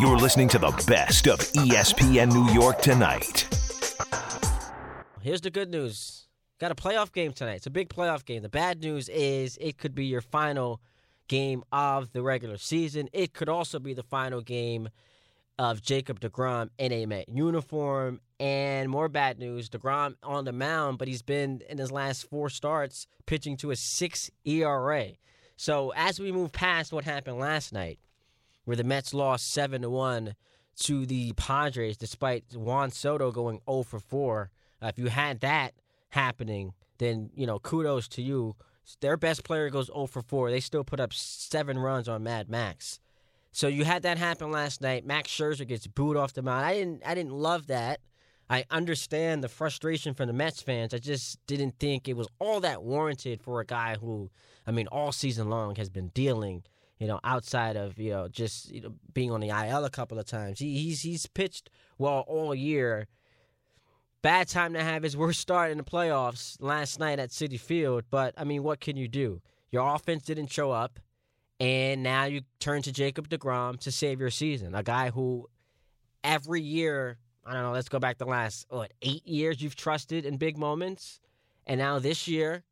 You're listening to the best of ESPN New York tonight. Here's the good news. Got a playoff game tonight. It's a big playoff game. The bad news is it could be your final game of the regular season. It could also be the final game of Jacob DeGrom in a Met uniform. And more bad news, DeGrom on the mound, but he's been in his last four starts pitching to a six ERA. So as we move past what happened last night, where the Mets lost seven to one to the Padres, despite Juan Soto going 0 for 4. Uh, if you had that happening, then you know kudos to you. Their best player goes 0 for 4. They still put up seven runs on Mad Max. So you had that happen last night. Max Scherzer gets booed off the mound. I didn't. I didn't love that. I understand the frustration from the Mets fans. I just didn't think it was all that warranted for a guy who, I mean, all season long has been dealing you know, outside of you know just you know, being on the IL a couple of times. He, he's he's pitched well all year. Bad time to have his worst start in the playoffs last night at Citi Field, but I mean, what can you do? Your offense didn't show up, and now you turn to Jacob DeGrom to save your season. A guy who every year, I don't know, let's go back the last what eight years you've trusted in big moments, and now this year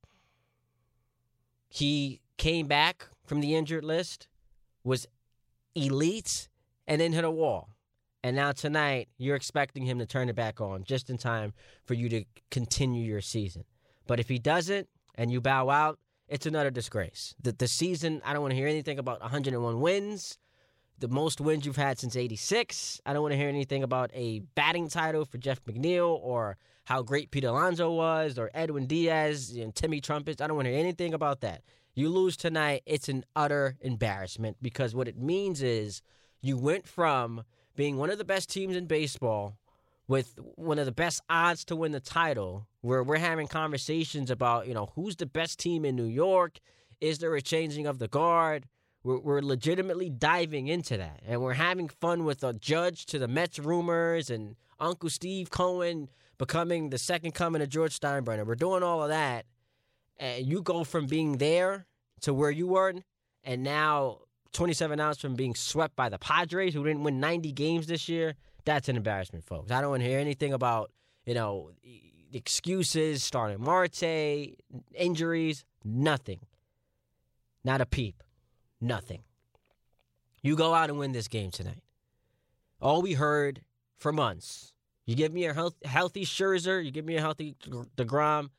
he came back from the injured list, was elite, and then hit a wall. And now tonight, you're expecting him to turn it back on just in time for you to continue your season. But if he doesn't and you bow out, it's another disgrace. The, the season, I don't want to hear anything about 101 wins, the most wins you've had since 86. I don't want to hear anything about a batting title for Jeff McNeil or how great Pete Alonso was or Edwin Diaz and Timmy Trumpets. I don't want to hear anything about that. You lose tonight, it's an utter embarrassment because what it means is you went from being one of the best teams in baseball with one of the best odds to win the title, where we're having conversations about, you know, who's the best team in New York? Is there a changing of the guard? We're, we're legitimately diving into that. And we're having fun with a judge to the Mets rumors and Uncle Steve Cohen becoming the second coming of George Steinbrenner. We're doing all of that and you go from being there to where you were, and now 27 outs from being swept by the Padres, who didn't win 90 games this year. That's an embarrassment, folks. I don't want to hear anything about you know excuses, starting Marte, injuries, nothing. Not a peep, nothing. You go out and win this game tonight. All we heard for months. You give me a health, healthy Scherzer, you give me a healthy DeGrom,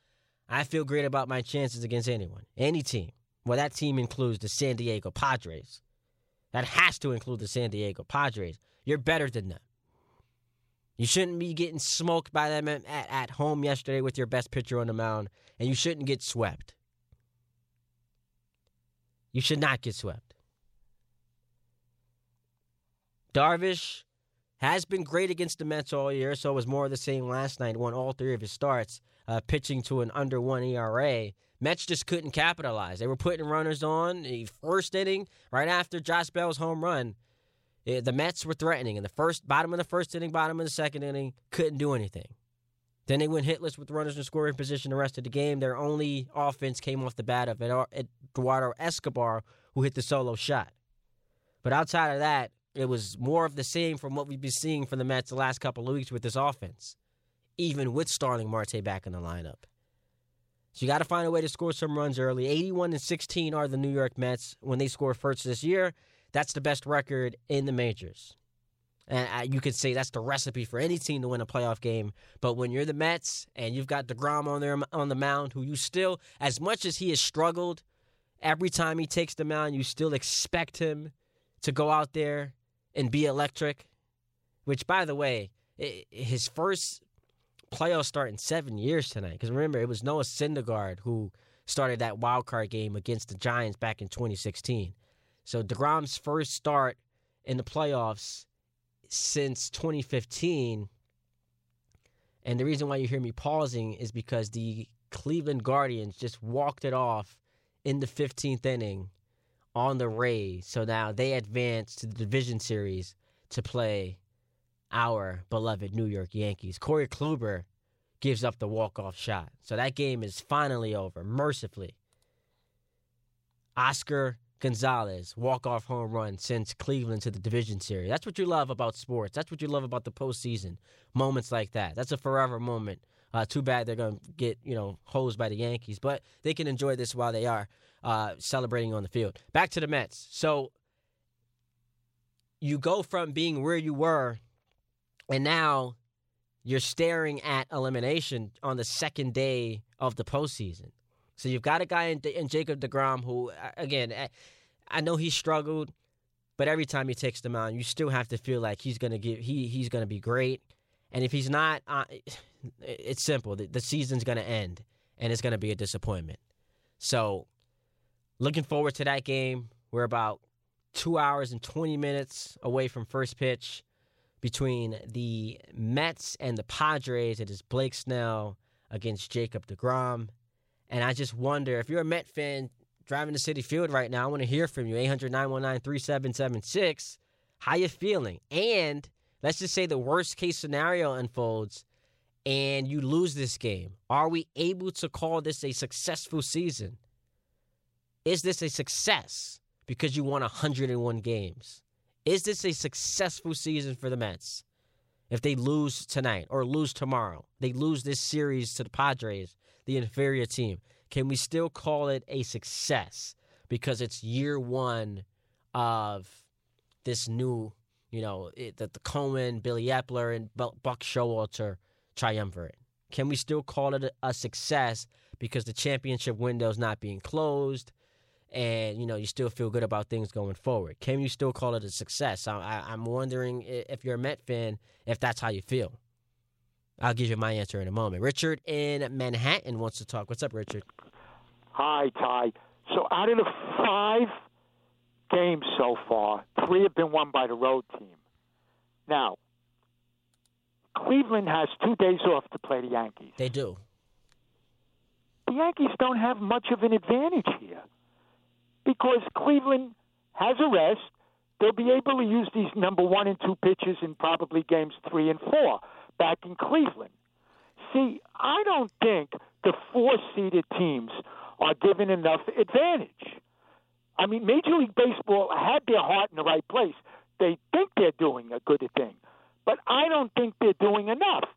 I feel great about my chances against anyone, any team. Well, that team includes the San Diego Padres. That has to include the San Diego Padres. You're better than them. You shouldn't be getting smoked by them at, at home yesterday with your best pitcher on the mound, and you shouldn't get swept. You should not get swept. Darvish has been great against the Mets all year, so it was more of the same last night. Won all three of his starts uh, pitching to an under one ERA. Mets just couldn't capitalize. They were putting runners on. The first inning, right after Josh Bell's home run, it, the Mets were threatening. In the first, bottom of the first inning, bottom of the second inning, couldn't do anything. Then they went hitless with runners in scoring position the rest of the game. Their only offense came off the bat of Eduardo Escobar, who hit the solo shot. But outside of that, it was more of the same from what we've been seeing from the Mets the last couple of weeks with this offense even with Starling Marte back in the lineup. So you got to find a way to score some runs early. 81 and 16 are the New York Mets when they score first this year. That's the best record in the majors. And you could say that's the recipe for any team to win a playoff game. But when you're the Mets and you've got DeGrom on there on the mound, who you still, as much as he has struggled, every time he takes the mound, you still expect him to go out there and be electric. Which, by the way, his first playoff start in seven years tonight. Because remember, it was Noah Syndergaard who started that wild card game against the Giants back in 2016. So DeGrom's first start in the playoffs since 2015. And the reason why you hear me pausing is because the Cleveland Guardians just walked it off in the 15th inning on the Rays. So now they advance to the division series to play our beloved New York Yankees. Corey Kluber gives up the walk-off shot. So that game is finally over, mercifully. Oscar Gonzalez walk off home run sends Cleveland to the division series. That's what you love about sports. That's what you love about the postseason. Moments like that. That's a forever moment. Uh, too bad they're going to get you know hosed by the Yankees, but they can enjoy this while they are uh, celebrating on the field. Back to the Mets. So you go from being where you were, and now you're staring at elimination on the second day of the postseason. So you've got a guy in, in Jacob DeGrom who, again, I know he struggled, but every time he takes the mound, you still have to feel like he's gonna give he he's gonna be great. And if he's not, uh, it's simple. The, the season's gonna end, and it's gonna be a disappointment. So, looking forward to that game. We're about two hours and twenty minutes away from first pitch between the Mets and the Padres. It is Blake Snell against Jacob DeGrom. And I just wonder if you're a Met fan driving to Citi Field right now, I want to hear from you. 800 919 3776. How you feeling? And let's just say the worst case scenario unfolds and you lose this game. Are we able to call this a successful season? Is this a success because you won 101 games? Is this a successful season for the Mets? If they lose tonight or lose tomorrow, they lose this series to the Padres, the inferior team. Can we still call it a success because it's year one of this new, you know, the, the Cohen, Billy Eppler, and Buck Showalter triumvirate? Can we still call it a success because the championship window is not being closed? And you know you still feel good about things going forward. Can you still call it a success? I, am wondering if you're a Met fan, if that's how you feel. I'll give you my answer in a moment. Richard in Manhattan wants to talk. What's up, Richard? Hi, Ty. So out of the five games so far, three have been won by the road team. Now, Cleveland has two days off to play the Yankees. They do. The Yankees don't have much of an advantage here because Cleveland has a rest. They'll be able to use these number one and two pitches in probably games three and four back in Cleveland. See, I don't think the four seeded teams are given enough advantage. I mean, Major League Baseball had their heart in the right place. They think they're doing a good thing, but I don't think they're doing enough.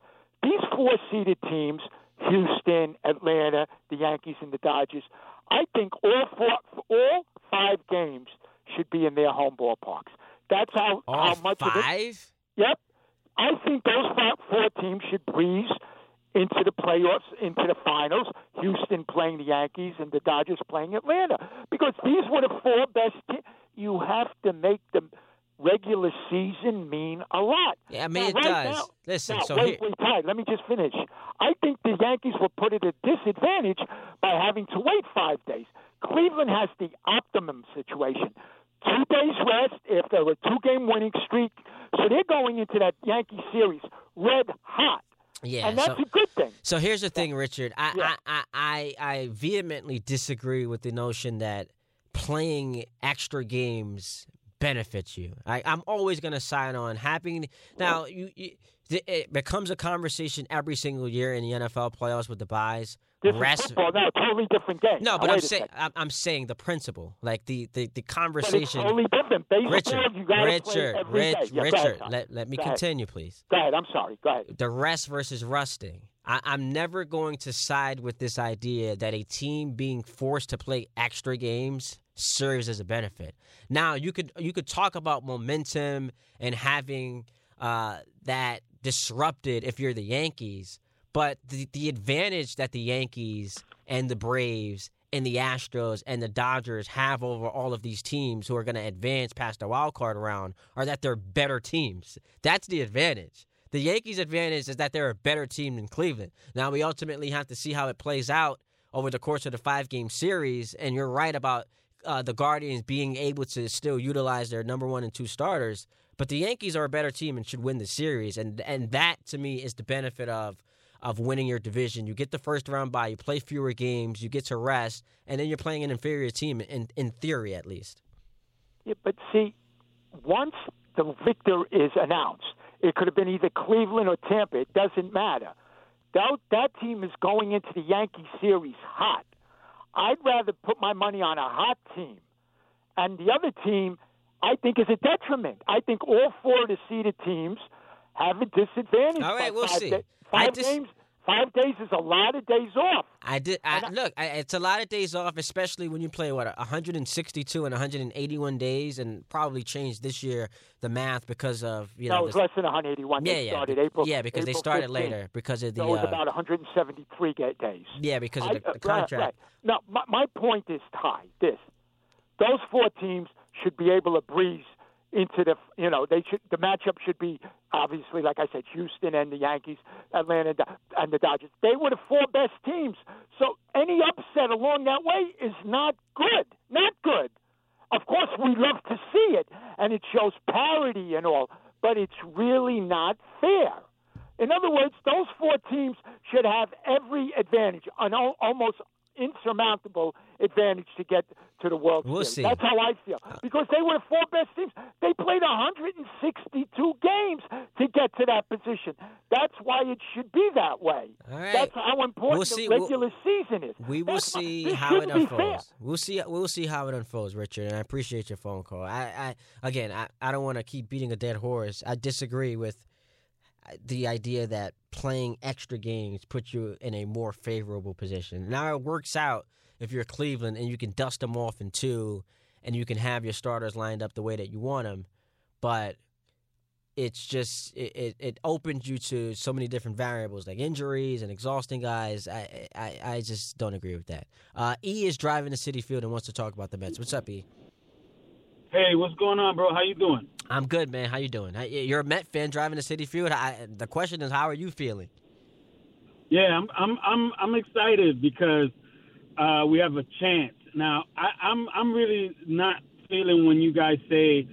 These four seeded teams, Houston, Atlanta, the Yankees, and the Dodgers, I think all four, all five games should be in their home ballparks. That's how all how much five? of it. Yep, I think those four teams should breeze into the playoffs, into the finals. Houston playing the Yankees and the Dodgers playing Atlanta because these were the four best. Te- you have to make the regular season mean a lot. Yeah, I mean now, it right does. Now, Listen, now, so wait, here, wait, Ty, let me just finish. I think the Yankees were put at a disadvantage by having to wait five days. Cleveland has the optimum situation. Two days rest after a two game winning streak. So they're going into that Yankee series red hot. yeah, and that's so, a good thing. so here's the thing, Richard. I, Yeah. I, I, I, I vehemently disagree with the notion that playing extra games benefits you. I, I'm always going to sign on having now. You, you, it becomes a conversation every single year in the NFL playoffs with the buys. Rest, football now, totally different game. no, but I'm saying. I'm, I'm saying the principle, like the the, the conversation. totally different. Baseball, Richard, you gotta play Richard. Rich, Yeah, go ahead, Richard. Let let me continue, please. Go ahead. I'm sorry. Go ahead. the rest versus rusting. I, I'm never going to side with this idea that a team being forced to play extra games serves as a benefit. Now you could you could talk about momentum and having uh, that disrupted if you're the Yankees, but the the advantage that the Yankees and the Braves and the Astros and the Dodgers have over all of these teams who are going to advance past the wild card round are that they're better teams. That's the advantage. The Yankees' advantage is that they're a better team than Cleveland. Now we ultimately have to see how it plays out over the course of the five game series. And you're right about uh, the Guardians being able to still utilize their number one and two starters. But the Yankees are a better team and should win the series. And and that to me is the benefit of of winning your division. You get the first round bye, you play fewer games, you get to rest, and then you're playing an inferior team in in theory at least. Yeah, but see, once the victor is announced, it could have been either Cleveland or Tampa. It doesn't matter. That, that team is going into the Yankee series hot. I'd rather put my money on a hot team and the other team, I think, is a detriment. I think all four of the seeded teams have a disadvantage. All right, we'll see. I five dis- games. Five days is a lot of days off. I did. I, look, I, it's a lot of days off, especially when you play what 162 and 181 days, and probably changed this year the math because of you no, know. it was this- less than 181. yeah, they yeah, started April. yeah, because they started 15th. later because of the. So it was uh, about 173 ga- days. yeah, because of I- the, the uh, right, contract. right. No, my, my point is, Ty, this. Those four teams should be able to breeze into the, you know, they should, the matchup should be, obviously, like I said, Houston and the Yankees, Atlanta and the- Dodgers. They were the four best teams. So any upset along that way is not good. Not good. Of course, we love to see it, and it shows parity and all, but it's really not fair. In other words, those four teams should have every advantage, an almost insurmountable advantage to get to the World We'll Series. see. That's how I feel. Because they were the four best teams. They played 162 games to get to that position. That's why it should be that way. Right. That's how important We'll see. the We'll- regular season is. We will That's see how it shouldn't be fair. unfolds. We'll see. We'll see how it unfolds, Richard. And I appreciate your phone call. I, I again, I, I don't want to keep beating a dead horse. I disagree with uh, the idea that playing extra games puts you in a more favorable position. Now it works out if you're Cleveland and you can dust them off in two, and you can have your starters lined up the way that you want them, but. It's just it, it, it opens you to so many different variables like injuries and exhausting guys. I I, I just don't agree with that. Uh, e is driving to Citi Field and wants to talk about the Mets. What's up, E? Hey, what's going on, bro? How you doing? I'm good, man. How you doing? You're a Met fan driving to Citi Field. I, the question is, how are you feeling? Yeah, I'm I'm I'm I'm excited because uh, we have a chance. Now, I, I'm I'm really not feeling when you guys say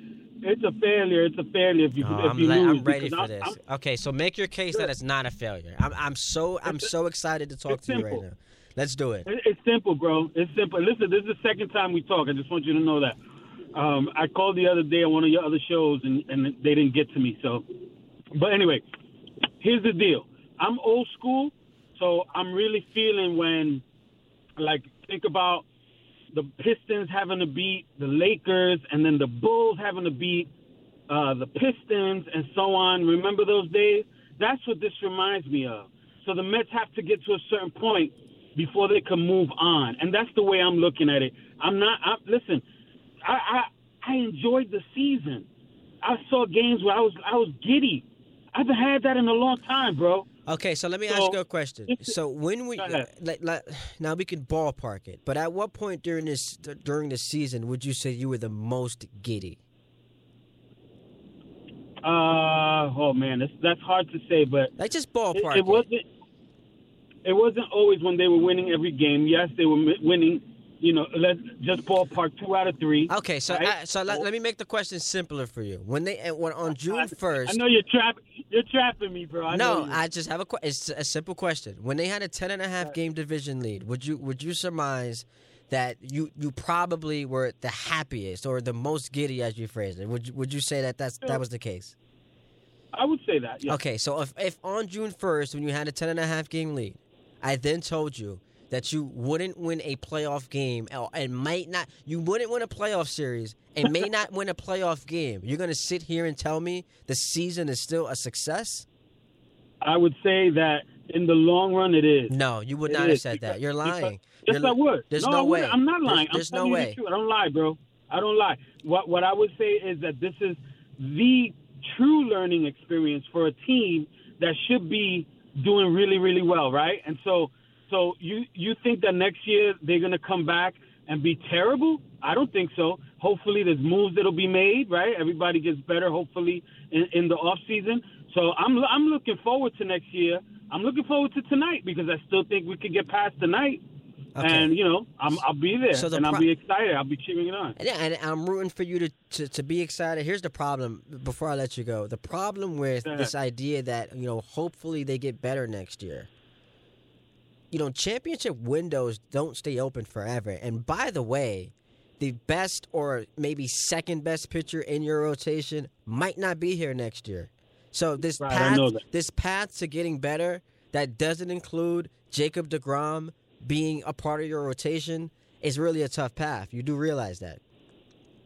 it's a failure. It's a failure if you Oh, if I'm, you lose. I'm ready for I'm- this. I'm- okay, so make your case that it's not a failure. I'm I'm so I'm so excited to talk to you right now. Let's do it. It- It's simple, bro. It's simple. Listen, this is the second time we talk. I just want you to know that. Um, I called the other day on one of your other shows, and, and they didn't get to me. So, but anyway, here's the deal. I'm old school, so I'm really feeling when, like, think about the Pistons having to beat the Lakers, and then the Bulls having to beat uh, the Pistons, and so on. Remember those days? That's what this reminds me of. So the Mets have to get to a certain point before they can move on, and that's the way I'm looking at it. I'm not. I'm, listen, I, I I enjoyed the season. I saw games where I was I was giddy. I haven't had that in a long time, bro. Okay, so let me So, ask you a question. So when we like, like, now we can ballpark it, but at what point during this during the season would you say you were the most giddy? Uh oh man, that's that's hard to say, but Like just ballpark. it wasn't. It wasn't always when they were winning every game. Yes, they were winning. You know, let's just ballpark two out of three. Okay, so right? I, so let, let me make the question simpler for you. When they uh, when on June first, I know you're trap. You're trapping me, bro. I no. I just have a que- it's a simple question. When they had a ten and a half game division lead, would you would you surmise that you you probably were the happiest or the most giddy, as you phrased it? Would you, would you say that that's that was the case? I would say that. Yeah. Okay, so if, if on June 1st, when you had a 10 and a half game lead, I then told you that you wouldn't win a playoff game and might not, you wouldn't win a playoff series and may not win a playoff game, you're going to sit here and tell me the season is still a success? I would say that in the long run, it is. No, you would It not have is, said that. You're lying. Yes, You're I would. There's no, no way. I'm not lying. There's, there's I'm no telling you way. the truth. I don't lie, bro. I don't lie. What what I would say is that this is the true learning experience for a team that should be doing really, really well, right? And so, so you you think that next year they're gonna come back and be terrible? I don't think so. Hopefully, there's moves that'll be made, right? Everybody gets better, hopefully, in, in the off season. So I'm I'm looking forward to next year. I'm looking forward to tonight because I still think we could get past tonight. Okay. And you know, I'm, I'll be there, So the and I'll be excited. I'll be cheering it on. And, yeah, and I'm rooting for you to, to, to be excited. Here's the problem before I let you go. The problem with ahead. this idea that, you know, hopefully they get better next year. You know, championship windows don't stay open forever. And by the way, the best or maybe second best pitcher in your rotation might not be here next year. So this Right, path this path to getting better that doesn't include Jacob DeGrom being a part of your rotation is really a tough path. You do realize that.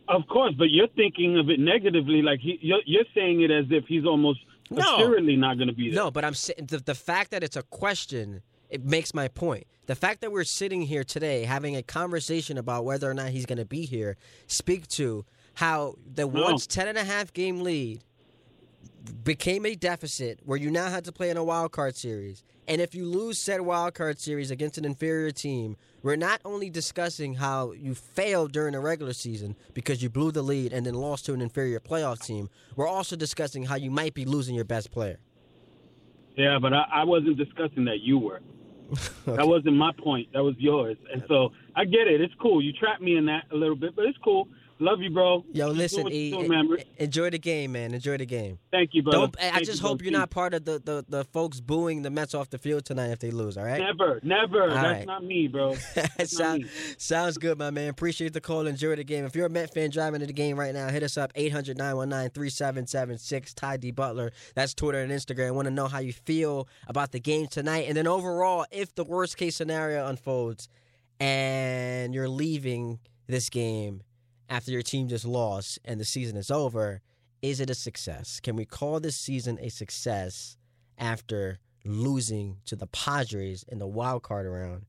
Of course, but you're thinking of it negatively. Like he, you're, you're saying it as if he's almost No. assuredly not going to be there. No, but I'm the, the fact that it's a question. It makes my point. The fact that we're sitting here today having a conversation about whether or not he's going to be here speak to how the No. once 10 and a half game lead became a deficit where you now had to play in a wild card series. And if you lose said wild card series against an inferior team, we're not only discussing how you failed during the regular season because you blew the lead and then lost to an inferior playoff team, we're also discussing how you might be losing your best player. Yeah, but I, I wasn't discussing that. You were. That wasn't my point. That was yours. And so I get it. It's cool. You trapped me in that a little bit, but it's cool. Love you, bro. Yo, Keep listen, E, eh, doing, eh, man. e- enjoy the game, man. Enjoy the game. Thank you. Don't. I just you, hope you're not part of the, the, the folks booing the Mets off the field tonight if they lose. All right. Never, never. All That's right. not me, bro. That's not Sound, me. sounds good, my man. Appreciate the call. Enjoy the game. If you're a Met fan driving to the game right now, hit us up 800 919 3776. Ty D. Butler. That's Twitter and Instagram. want to know how you feel about the game tonight. And then overall, if the worst case scenario unfolds and you're leaving this game after your team just lost and the season is over, is it a success? Can we call this season a success after losing to the Padres in the wild card round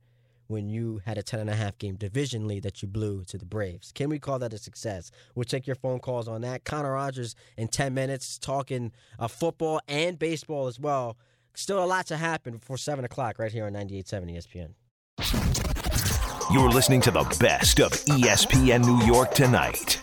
when you had a 10 and a half game division lead that you blew to the Braves? Can we call that a success? We'll take your phone calls on that. Connor Rogers in 10 minutes talking uh, football and baseball as well. Still a lot to happen before 7 o'clock right here on 98.7 ESPN. You're listening to the best of ESPN New York tonight.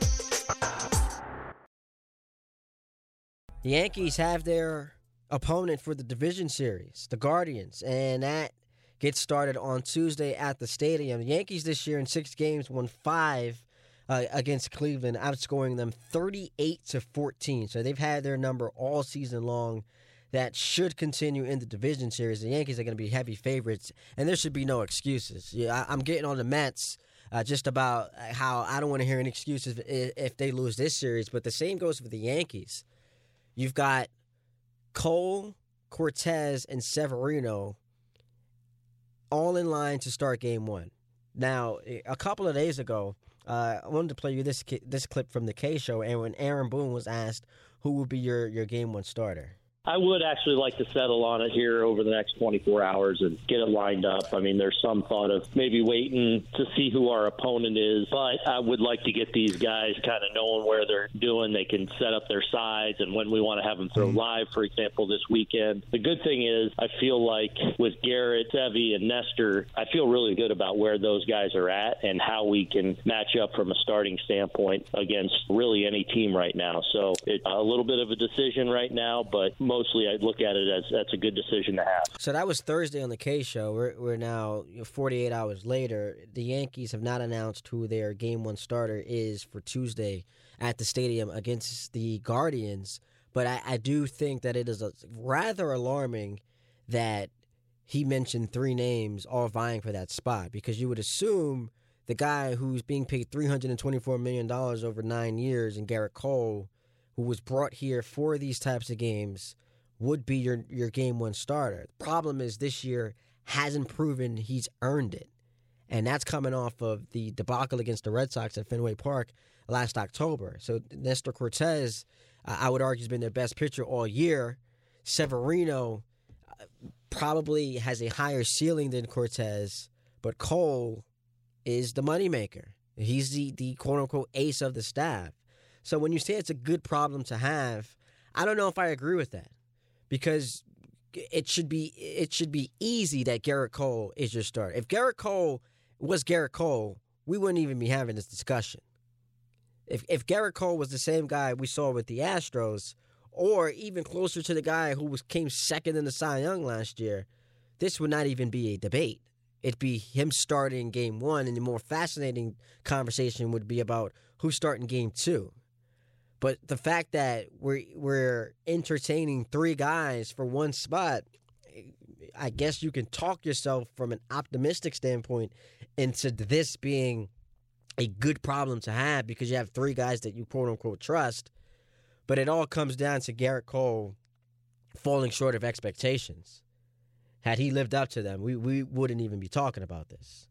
The Yankees have their opponent for the division series, the Guardians, and that gets started on Tuesday at the stadium. The Yankees this year in six games won five uh, against Cleveland, outscoring them 38 to 14. So they've had their number all season long. That should continue in the division series. The Yankees are going to be heavy favorites, and there should be no excuses. Yeah, I, I'm getting on the Mets uh, just about how I don't want to hear any excuses if, if they lose this series, but the same goes for the Yankees. You've got Cole, Cortes, and Severino all in line to start game one. Now, a couple of days ago, uh, I wanted to play you this this clip from the K show, and when Aaron Boone was asked who would be your, your game one starter. I would actually like to settle on it here over the next 24 hours and get it lined up. I mean, there's some thought of maybe waiting to see who our opponent is, but I would like to get these guys kind of knowing where they're doing. They can set up their sides and when we want to have them throw mm-hmm. live, for example, this weekend. The good thing is, I feel like with Gerrit, Sevy, and Nestor, I feel really good about where those guys are at and how we can match up from a starting standpoint against really any team right now. So it's a little bit of a decision right now, but mostly I'd look at it as that's a good decision to have. So that was Thursday on the K show. We're, we're now you know, 48 hours later. The Yankees have not announced who their game one starter is for Tuesday at the stadium against the Guardians. But I, I do think that it is a, rather alarming that he mentioned three names all vying for that spot because you would assume the guy who's being paid $324 million over nine years and Gerrit Cole, who was brought here for these types of games, would be your your game one starter. The problem is this year hasn't proven he's earned it. And that's coming off of the debacle against the Red Sox at Fenway Park last October. So Nestor Cortes, uh, I would argue, has been their best pitcher all year. Severino uh, probably has a higher ceiling than Cortes, but Cole is the moneymaker. He's the, the quote unquote ace of the staff. So when you say it's a good problem to have, I don't know if I agree with that because it should be it should be easy that Gerrit Cole is your starter. If Gerrit Cole was Gerrit Cole, we wouldn't even be having this discussion. If if Gerrit Cole was the same guy we saw with the Astros, or even closer to the guy who was came second in the Cy Young last year, this would not even be a debate. It'd be him starting game one, and the more fascinating conversation would be about who's starting game two. But the fact that we're we're entertaining three guys for one spot, I guess you can talk yourself from an optimistic standpoint into this being a good problem to have because you have three guys that you quote unquote trust. But it all comes down to Gerrit Cole falling short of expectations. Had he lived up to them, we, we wouldn't even be talking about this.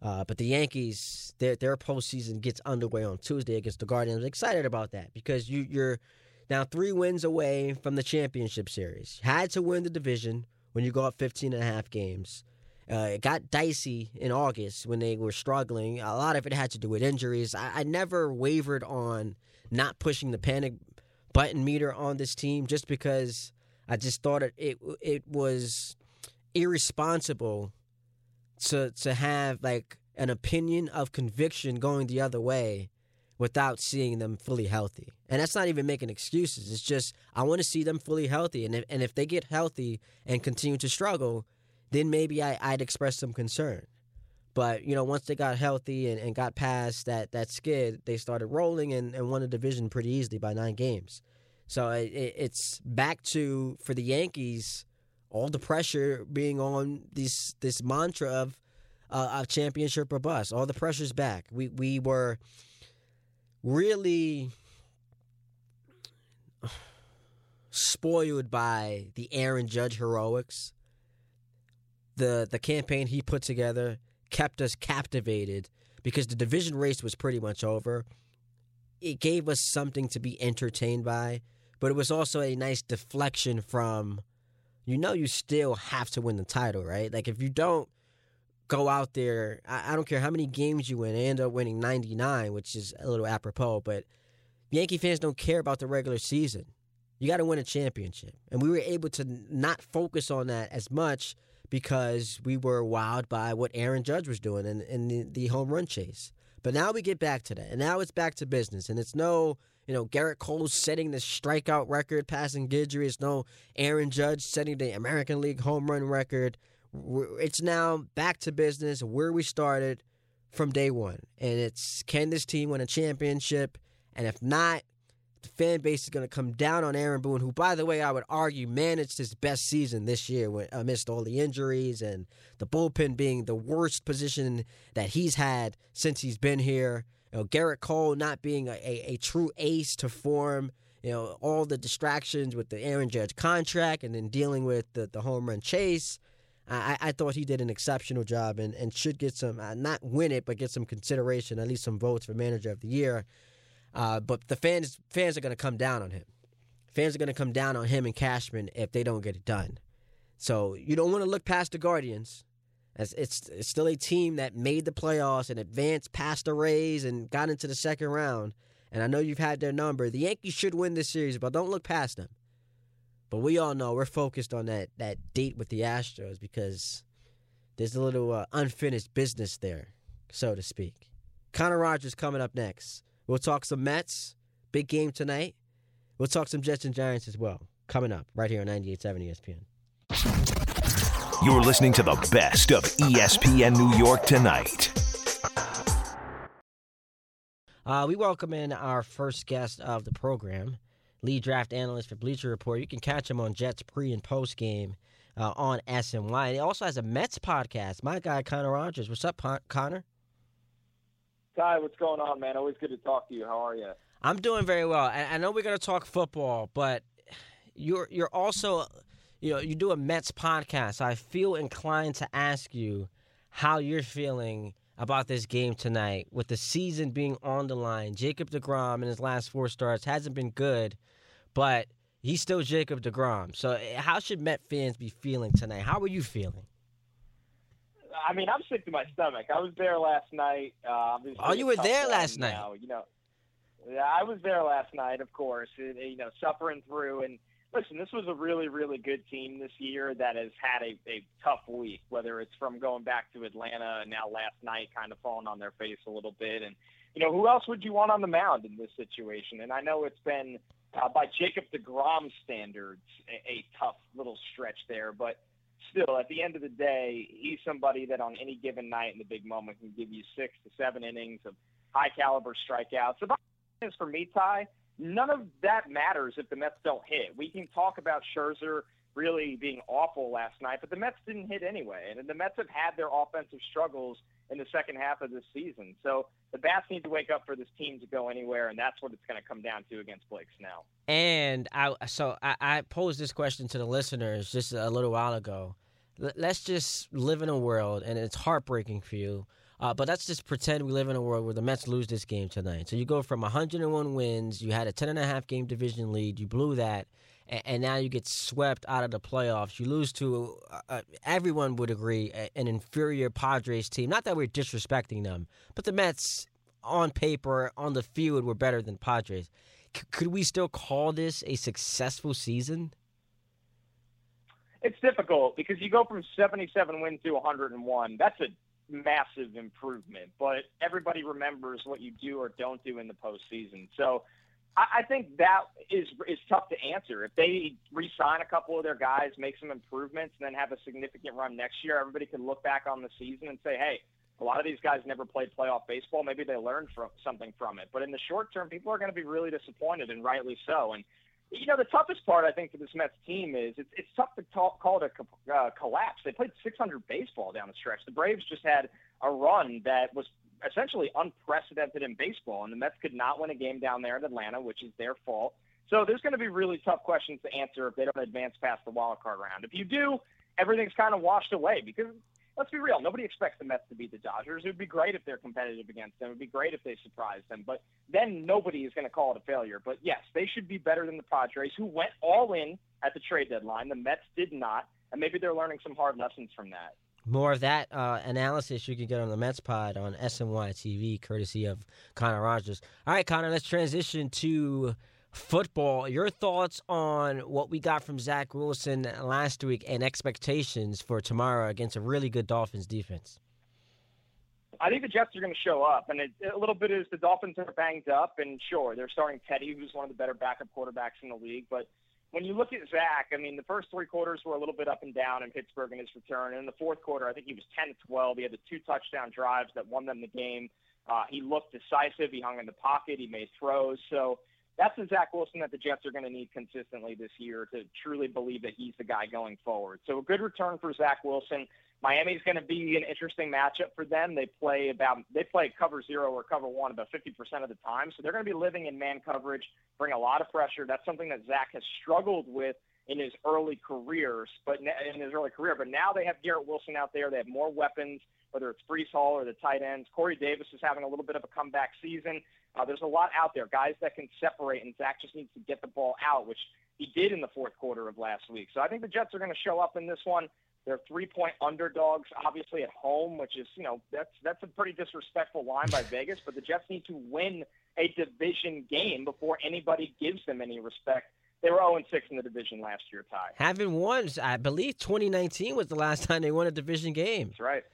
Uh, but the Yankees, their their postseason gets underway on Tuesday against the Guardians. I'm excited about that because you, you're now three wins away from the championship series. Had to win the division when you go up 15 and a half games. Uh, it got dicey in August when they were struggling. A lot of it had to do with injuries. I, I never wavered on not pushing the panic button meter on this team just because I just thought it it, it was irresponsible to to have like an opinion of conviction going the other way without seeing them fully healthy. And that's not even making excuses. It's just I want to see them fully healthy. And if, and if they get healthy and continue to struggle, then maybe I, I'd express some concern. But you know, once they got healthy and, and got past that that skid, they started rolling and, and won the division pretty easily by nine games. So it, it's back to for the Yankees, all the pressure being on this this mantra of uh, of championship or bust. All the pressure's back. We we were really spoiled by the Aaron Judge heroics. The the campaign he put together kept us captivated because the division race was pretty much over. It gave us something to be entertained by, but it was also a nice deflection from you know you still have to win the title, right? Like if you don't go out there, I, I don't care how many games you win, end up winning 99, which is a little apropos, but Yankee fans don't care about the regular season. You got to win a championship. And we were able to not focus on that as much because we were wowed by what Aaron Judge was doing in, in the, the home run chase. But now we get back to that. And now it's back to business. And it's no, you know, Gerrit Cole setting the strikeout record, passing Guidry. It's no Aaron Judge setting the American League home run record. It's now back to business where we started from day one. And it's can this team win a championship? And if not, the fan base is going to come down on Aaron Boone, who, by the way, I would argue managed his best season this year amidst all the injuries and the bullpen being the worst position that he's had since he's been here. You know, Gerrit Cole not being a, a, a true ace to form. You know, all the distractions with the Aaron Judge contract and then dealing with the, the home run chase. I, I thought he did an exceptional job and, and should get some, uh, not win it, but get some consideration, at least some votes for manager of the year. Uh, but the fans fans are going to come down on him. Fans are going to come down on him and Cashman if they don't get it done. So you don't want to look past the Guardians. As it's, it's still a team that made the playoffs and advanced past the Rays and got into the second round. And I know you've had their number. The Yankees should win this series, but don't look past them. But we all know we're focused on that that date with the Astros because there's a little uh, unfinished business there, so to speak. Connor Rogers coming up next. We'll talk some Mets, big game tonight. We'll talk some Jets and Giants as well. Coming up right here on 98.7 ESPN. You're listening to the best of ESPN New York tonight. Uh, we welcome in our first guest of the program, lead draft analyst for Bleacher Report. You can catch him on Jets pre and post game uh, on SNY. And he also has a Mets podcast. My guy, Connor Rogers. What's up, Connor? Ty, what's going on, man? Always good to talk to you. How are you? I'm doing very well. I know we're going to talk football, but you're you're also, you know, you do a Mets podcast. I feel inclined to ask you how you're feeling about this game tonight, with the season being on the line. Jacob Degrom in his last four starts hasn't been good, but he's still Jacob Degrom. So, how should Met fans be feeling tonight? How are you feeling? I mean, I'm sick to my stomach. I was there last night. Uh, oh, you were there last night. Now, you know, I was there last night. Of course, you know, suffering through. And listen, this was a really, really good team this year that has had a, a tough week. Whether it's from going back to Atlanta and now last night, kind of falling on their face a little bit. And you know, who else would you want on the mound in this situation? And I know it's been uh, by Jacob Degrom standards a, a tough little stretch there, but still, at the end of the day, he's somebody that on any given night in the big moment can give you six to seven innings of high caliber strikeouts. The bottom is for me, Ty, none of that matters if the Mets don't hit. We can talk about Scherzer really being awful last night, but the Mets didn't hit anyway. And the Mets have had their offensive struggles in the second half of this season. So the bats need to wake up for this team to go anywhere, and that's what it's going to come down to against Blake Snell. And I, so I, I posed this question to the listeners just a little while ago. Let's just live in a world, and it's heartbreaking for you, Uh, but let's just pretend we live in a world where the Mets lose this game tonight. So you go from 101 wins, you had a 10 and a half game division lead, you blew that, and, and now you get swept out of the playoffs. You lose to uh, uh everyone would agree an inferior Padres team. Not that we're disrespecting them, but the Mets on paper on the field were better than Padres. C- could we still call this a successful season? It's difficult because you go from 77 wins to 101. That's a massive improvement, but everybody remembers what you do or don't do in the postseason. So I, I think that is is tough to answer. If they re-sign a couple of their guys, make some improvements, and then have a significant run next year, everybody can look back on the season and say, hey. A lot of these guys never played playoff baseball. Maybe they learned from something from it. But in the short term, people are going to be really disappointed, and rightly so. And you know, the toughest part I think for this Mets team is it's, it's tough to talk, call it a uh, collapse. They played 600 baseball down the stretch. The Braves just had a run that was essentially unprecedented in baseball, and the Mets could not win a game down there in Atlanta, which is their fault. So there's going to be really tough questions to answer if they don't advance past the wild card round. If you do, everything's kind of washed away because let's be real. Nobody expects the Mets to beat the Dodgers. It would be great if they're competitive against them. It would be great if they surprise them. But then nobody is going to call it a failure. But yes, they should be better than the Padres, who went all in at the trade deadline. The Mets did not. And maybe they're learning some hard lessons from that. More of that uh, analysis you can get on the Mets pod on SNY TV, courtesy of Connor Rogers. All right, Connor, let's transition to football. Your thoughts on what we got from Zach Wilson last week and expectations for tomorrow against a really good Dolphins defense? I think the Jets are going to show up, and it, a little bit is the Dolphins are banged up, and sure, they're starting Teddy, who's one of the better backup quarterbacks in the league. But when you look at Zach, I mean, the first three quarters were a little bit up and down in Pittsburgh in his return. And in the fourth quarter, I think he was 10 to 12. He had the two touchdown drives that won them the game. Uh, he looked decisive. He hung in the pocket. He made throws. So that's the Zach Wilson that the Jets are going to need consistently this year to truly believe that he's the guy going forward. So a good return for Zach Wilson. Miami's going to be an interesting matchup for them. They play about they play cover zero or cover one about 50% of the time, so they're going to be living in man coverage, bring a lot of pressure. That's something that Zach has struggled with in his early careers, but in his early career. But now they have Garrett Wilson out there. They have more weapons, whether it's Breece Hall or the tight ends. Corey Davis is having a little bit of a comeback season. Uh, there's a lot out there, guys that can separate, and Zach just needs to get the ball out, which he did in the fourth quarter of last week. So I think the Jets are going to show up in this one. They're three point underdogs, obviously at home, which is you know that's that's a pretty disrespectful line by Vegas. But the Jets need to win a division game before anybody gives them any respect. They were 0 6 in the division last year, Ty. Having won, I believe 2019 was the last time they won a division game. That's right.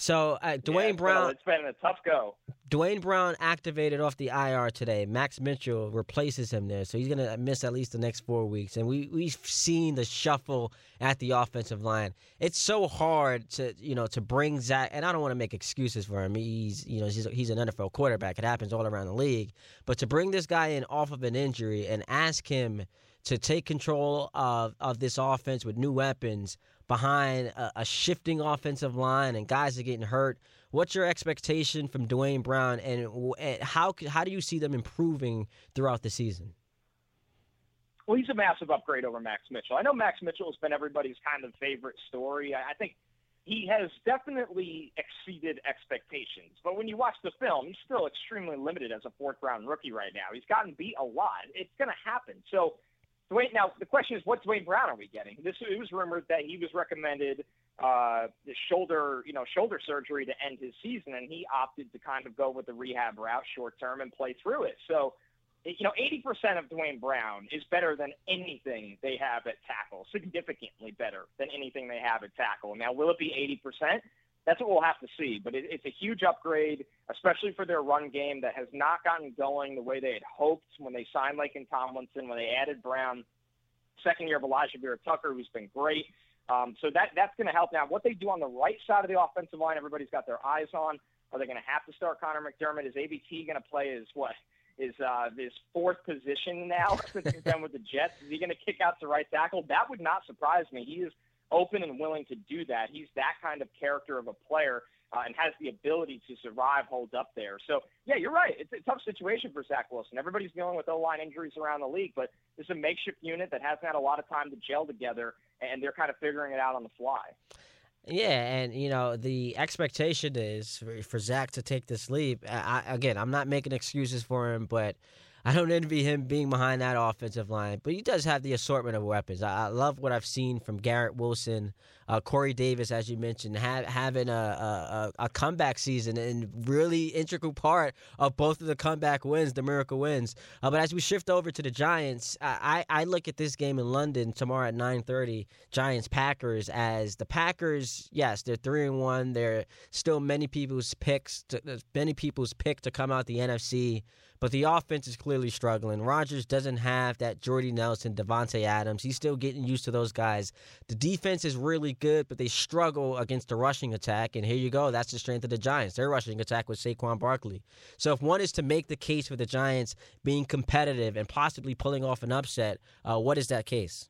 So uh, Duane yeah, Brown, it's been a tough go. Duane Brown activated off the IR today. Max Mitchell replaces him there, so he's going to miss at least the next four weeks. And we we've seen the shuffle at the offensive line. It's so hard to you know to bring Zach, and I don't want to make excuses for him. He's you know he's, he's an NFL quarterback. It happens all around the league. But to bring this guy in off of an injury and ask him to take control of of this offense with new weapons behind a, a, shifting offensive line and guys are getting hurt. What's your expectation from Duane Brown, and, and how how do you see them improving throughout the season? Well, he's a massive upgrade over Max Mitchell. I know Max Mitchell has been everybody's kind of favorite story. I think he has definitely exceeded expectations. But when you watch the film, he's still extremely limited as a fourth round rookie right now. He's gotten beat a lot. It's going to happen. So Duane, now the question is, what Duane Brown are we getting? This it was rumored that he was recommended uh, the shoulder, you know, shoulder surgery to end his season, and he opted to kind of go with the rehab route, short term, and play through it. So, you know, 80% of Duane Brown is better than anything they have at tackle, significantly better than anything they have at tackle. Now, will it be 80%? That's what we'll have to see. But it, it's a huge upgrade, especially for their run game that has not gotten going the way they had hoped when they signed Laken Tomlinson, when they added Brown, second year of Alijah Vera-Tucker, who's been great. Um, so that that's going to help. Now, what they do on the right side of the offensive line, everybody's got their eyes on. Are they going to have to start Conor McDermott? Is ABT going to play his what? Is uh, his fourth position now since with the Jets? Is he going to kick out to right tackle? That would not surprise me. He is open and willing to do that. He's that kind of character of a player uh, and has the ability to survive, hold up there. So, yeah, you're right. It's a tough situation for Zach Wilson. Everybody's dealing with O-line injuries around the league, but this is a makeshift unit that hasn't had a lot of time to gel together, and they're kind of figuring it out on the fly. Yeah, and you know the expectation is for, for Zach to take this leap. I, again, I'm not making excuses for him, but I don't envy him being behind that offensive line, but he does have the assortment of weapons. I, I love what I've seen from Garrett Wilson, uh, Corey Davis, as you mentioned, ha- having a, a, a, comeback season and really integral part of both of the comeback wins, the miracle wins. Uh, but as we shift over to the Giants, I, I look at this game in London tomorrow at 9:30, Giants Packers, as the Packers. Yes, they're three and one. They're still many people's picks, to, many people's pick to come out the NFC. But the offense is clearly struggling. Rodgers doesn't have that Jordy Nelson, Davante Adams. He's still getting used to those guys. The defense is really good, but they struggle against the rushing attack. And here you go. That's the strength of the Giants. Their rushing attack with Saquon Barkley. So if one is to make the case for the Giants being competitive and possibly pulling off an upset, uh, what is that case?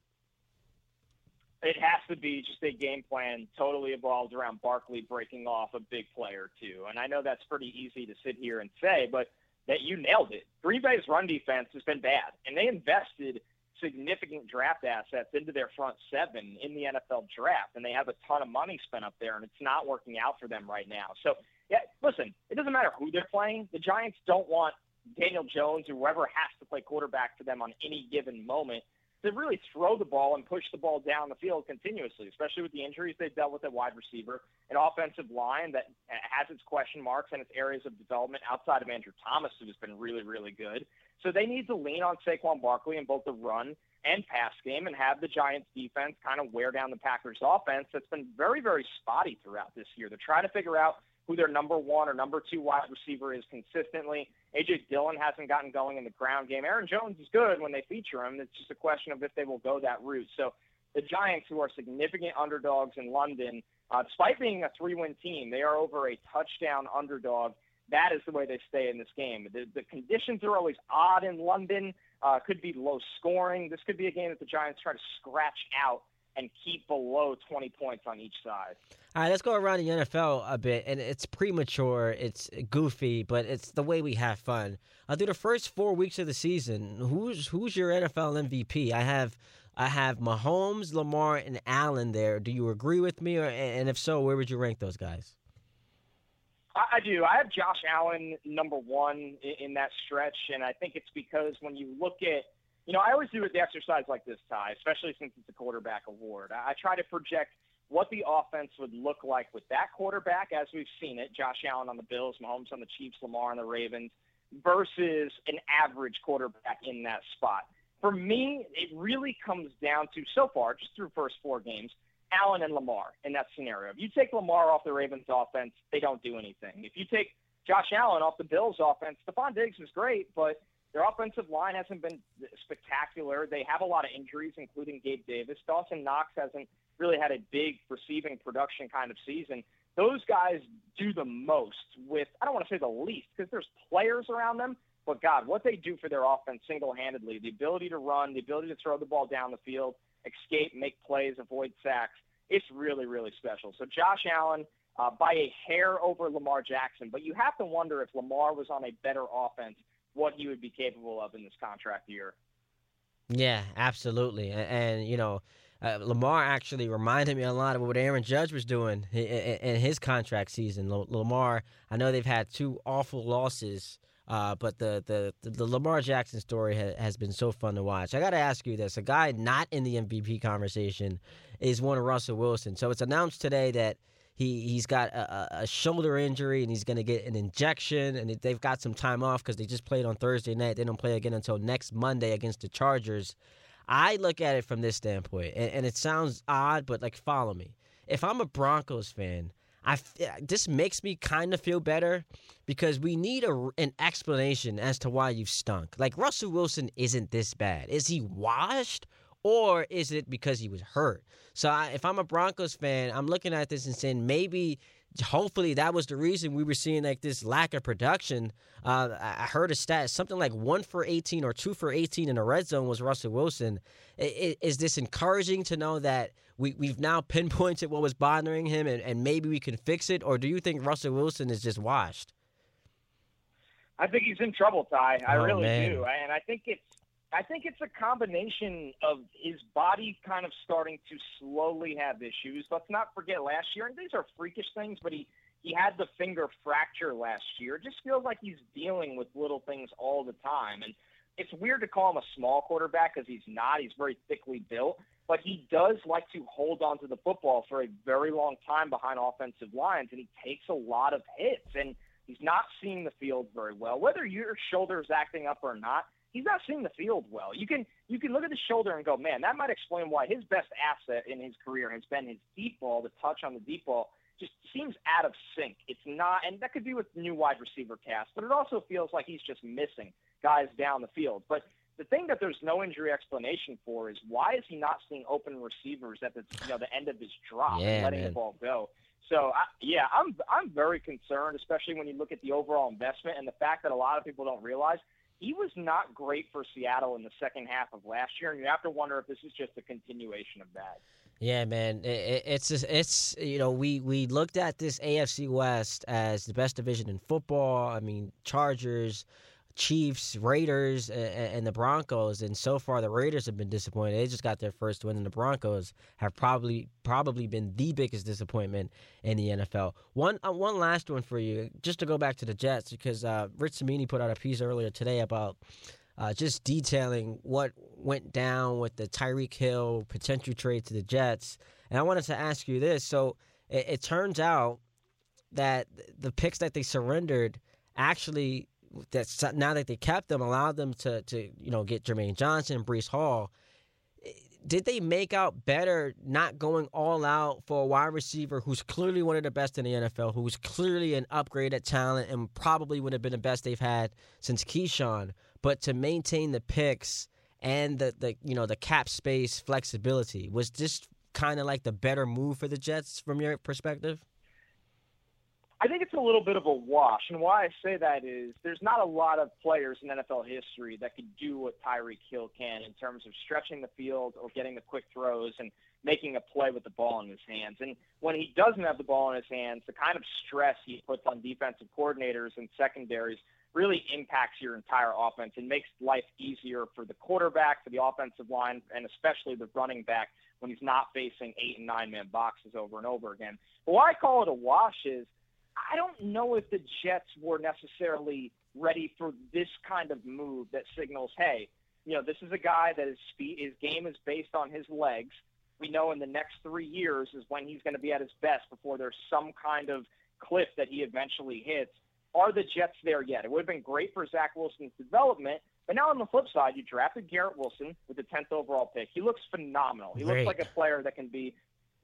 It has to be just a game plan totally evolved around Barkley breaking off a big play or two. And I know that's pretty easy to sit here and say, but that you nailed it. Green Bay's run defense has been bad, and they invested significant draft assets into their front seven in the NFL draft, and they have a ton of money spent up there, and it's not working out for them right now. So, yeah, listen, it doesn't matter who they're playing. The Giants don't want Daniel Jones or whoever has to play quarterback for them on any given moment to really throw the ball and push the ball down the field continuously, especially with the injuries they've dealt with at wide receiver, an offensive line that has its question marks and its areas of development outside of Andrew Thomas, who has been really, really good. So they need to lean on Saquon Barkley in both the run and pass game and have the Giants defense kind of wear down the Packers offense that's been very, very spotty throughout this year. They're trying to figure out who their number one or number two wide receiver is consistently. AJ Dillon hasn't gotten going in the ground game. Aaron Jones is good when they feature him. It's just a question of if they will go that route. So the Giants, who are significant underdogs in London, uh, despite being a three-win team, they are over a touchdown underdog. That is the way they stay in this game. The, the conditions are always odd in London. Uh, could be low scoring. This could be a game that the Giants try to scratch out and keep below 20 points on each side. All right, let's go around the NFL a bit. And it's premature, it's goofy, but it's the way we have fun. Uh, through the first four weeks of the season, who's who's your NFL MVP? I have I have Mahomes, Lamar, and Allen there. Do you agree with me? Or, and if so, where would you rank those guys? I do. I have Josh Allen number one in that stretch, and I think it's because when you look at you know, I always do the exercise like this, Ty, especially since it's a quarterback award. I try to project what the offense would look like with that quarterback as we've seen it, Josh Allen on the Bills, Mahomes on the Chiefs, Lamar on the Ravens, versus an average quarterback in that spot. For me, it really comes down to so far, just through first four games, Allen and Lamar in that scenario. If you take Lamar off the Ravens offense, they don't do anything. If you take Josh Allen off the Bills offense, Stefon Diggs is great, but their offensive line hasn't been spectacular. They have a lot of injuries, including Gabe Davis. Dawson Knox hasn't really had a big receiving production kind of season. Those guys do the most with, I don't want to say the least, because there's players around them, but God, what they do for their offense single handedly, the ability to run, the ability to throw the ball down the field, escape, make plays, avoid sacks, it's really, really special. So Josh Allen, uh, by a hair over Lamar Jackson, but you have to wonder if Lamar was on a better offense what he would be capable of in this contract year. Yeah, absolutely. And, and you know, uh, Lamar actually reminded me a lot of what Aaron Judge was doing in, in his contract season. Lamar, I know they've had two awful losses, uh, but the, the, the Lamar Jackson story ha- has been so fun to watch. I got to ask you this: a guy not in the MVP conversation is one of Russell Wilson. So it's announced today that he he's got a, a shoulder injury and he's going to get an injection and they've got some time off because they just played on Thursday night. They don't play again until next Monday against the Chargers. I look at it from this standpoint, and, and it sounds odd, but like follow me. If I'm a Broncos fan, I this makes me kind of feel better because we need a, an explanation as to why you've stunk. Like Russell Wilson isn't this bad. Is he washed or is it because he was hurt? So I, if I'm a Broncos fan, I'm looking at this and saying maybe, hopefully, that was the reason we were seeing like this lack of production. Uh, I heard a stat, something like one for 18 or two for 18 in the red zone was Russell Wilson. Is this encouraging to know that we, we've now pinpointed what was bothering him and, and maybe we can fix it? Or do you think Russell Wilson is just washed? I think he's in trouble, Ty. I oh, really man. do. And I think it's I think it's a combination of his body kind of starting to slowly have issues. Let's not forget last year, and these are freakish things, but he he had the finger fracture last year. It just feels like he's dealing with little things all the time, and it's weird to call him a small quarterback because he's not. He's very thickly built, but he does like to hold on to the football for a very long time behind offensive lines, and he takes a lot of hits, and he's not seeing the field very well. Whether your shoulder is acting up or not he's not seeing the field well. You can you can look at the shoulder and go, man, that might explain why his best asset in his career has been his deep ball. The touch on the deep ball just seems out of sync. It's not, and that could be with new wide receiver cast, but it also feels like he's just missing guys down the field. But the thing that there's no injury explanation for is why is he not seeing open receivers at the you know the end of his drop yeah, and letting man. the ball go. So I, yeah, I'm I'm very concerned, especially when you look at the overall investment and the fact that a lot of people don't realize he was not great for Seattle in the second half of last year, and you have to wonder if this is just a continuation of that. Yeah, man, it, it's just, it's you know we we looked at this AFC West as the best division in football. I mean, Chargers, Chiefs, Raiders, and, the Broncos, and so far the Raiders have been disappointed. They just got their first win, and the Broncos have probably probably been the biggest disappointment in the NFL. One uh, one last one for you, just to go back to the Jets, because uh, Rich Cimini put out a piece earlier today about uh, just detailing what went down with the Tyreek Hill potential trade to the Jets. And I wanted to ask you this. So it, it turns out that the picks that they surrendered actually that now that they kept them allowed them to to you know get Jermaine Johnson and Breece Hall. Eh, did they make out better not going all out for a wide receiver who's clearly one of the best in the NFL, who's clearly an upgrade at talent and probably would have been the best they've had since Keyshawn, but to maintain the picks and the, the you know the cap space flexibility was just kind of like the better move for the Jets from your perspective? I think it's a little bit of a wash. And why I say that is there's not a lot of players in NFL history that could do what Tyreek Hill can in terms of stretching the field or getting the quick throws and making a play with the ball in his hands. And when he doesn't have the ball in his hands, the kind of stress he puts on defensive coordinators and secondaries really impacts your entire offense and makes life easier for the quarterback, for the offensive line, and especially the running back when he's not facing eight and nine man boxes over and over again. But why I call it a wash is I don't know if the Jets were necessarily ready for this kind of move that signals, hey, you know, this is a guy that his speed, his game is based on his legs. We know in the next three years is when he's going to be at his best before there's some kind of cliff that he eventually hits. Are the Jets there yet? It would have been great for Zach Wilson's development, but now on the flip side, you drafted Garrett Wilson with the 10th overall pick. He looks phenomenal. He Great. looks like a player that can be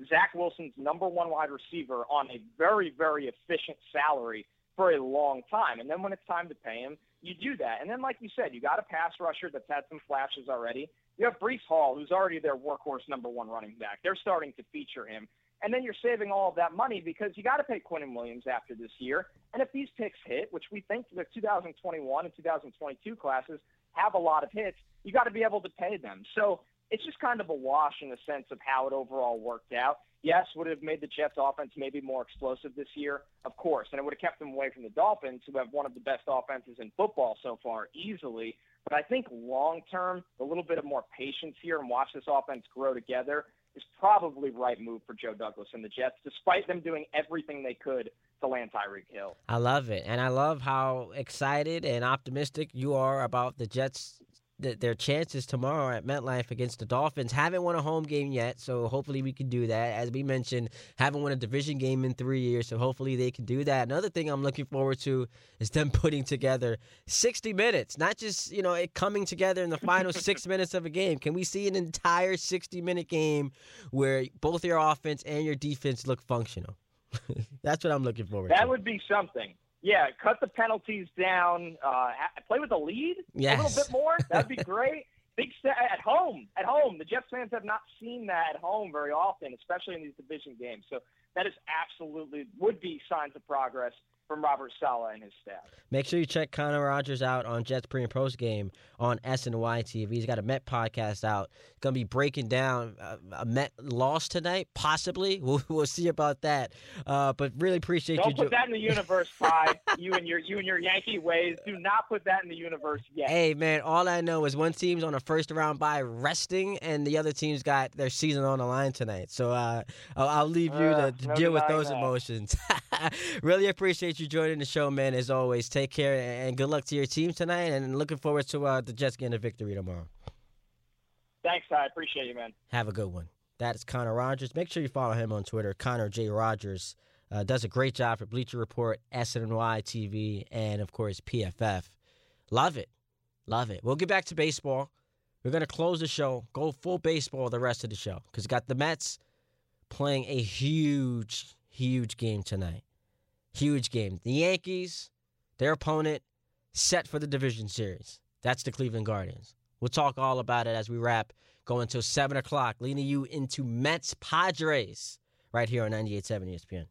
Zach Wilson's number one wide receiver on a very, very efficient salary for a long time. And then when it's time to pay him, you do that. And then, like you said, you got a pass rusher that's had some flashes already. You have Breece Hall, who's already their workhorse number one running back. They're starting to feature him. And then you're saving all of that money because you got to pay Quinnen Williams after this year. And if these picks hit, which we think the 2021 and 2022 classes have a lot of hits, you got to be able to pay them. So it's just kind of a wash in the sense of how it overall worked out. Yes, would have made the Jets offense maybe more explosive this year? Of course. And it would have kept them away from the Dolphins, who have one of the best offenses in football so far, easily. But I think long term, a little bit of more patience here and watch this offense grow together is probably right move for Joe Douglas and the Jets, despite them doing everything they could to land Tyreek Hill. I love it, and I love how excited and optimistic you are about the Jets. Th- Their chances tomorrow at MetLife against the Dolphins haven't won a home game yet, so hopefully we can do that. As we mentioned, haven't won a division game in three years, so hopefully they can do that. Another thing I'm looking forward to is them putting together 60 minutes, not just you know it coming together in the final six minutes of a game. Can we see an entire 60 minute game where both your offense and your defense look functional? That's what I'm looking forward to. That would be something. Yeah, cut the penalties down. Uh, play with the lead a little bit more. That'd be great. Big st- at home. At home, the Jets fans have not seen that at home very often, especially in these division games. So that is absolutely would be signs of progress from Robert Saleh and his staff. Make sure you check Connor Rogers out on Jets pre and post game on SNY TV. He's got a Met podcast out. He's gonna be breaking down uh, a Met loss tonight, possibly. We'll, we'll see about that. Uh, but really appreciate Don't you. put jo- that in the universe, Ty. you and your you and your Yankee ways. Do not put that in the universe yet. Hey man, all I know is one team's on a first round bye resting, and the other team's got their season on the line tonight. So uh, I'll, I'll leave you Uh, to, to no deal with those that. emotions. really appreciate you joining the show, man. As always, take care and good luck to your team tonight. And looking forward to uh, the Jets getting a victory tomorrow. Thanks, Ty. Appreciate you, man. Have a good one. That is Connor Rogers. Make sure you follow him on Twitter. Connor J Rogers uh, does a great job for Bleacher Report, SNY TV, and of course PFF. Love it, love it. We'll get back to baseball. We're gonna close the show, go full baseball the rest of the show because got the Mets playing a huge, huge game tonight. Huge game. The Yankees, their opponent, set for the division series. That's the Cleveland Guardians. We'll talk all about it as we wrap. going until 7 o'clock, leading you into Mets Padres right here on 98.7 ESPN.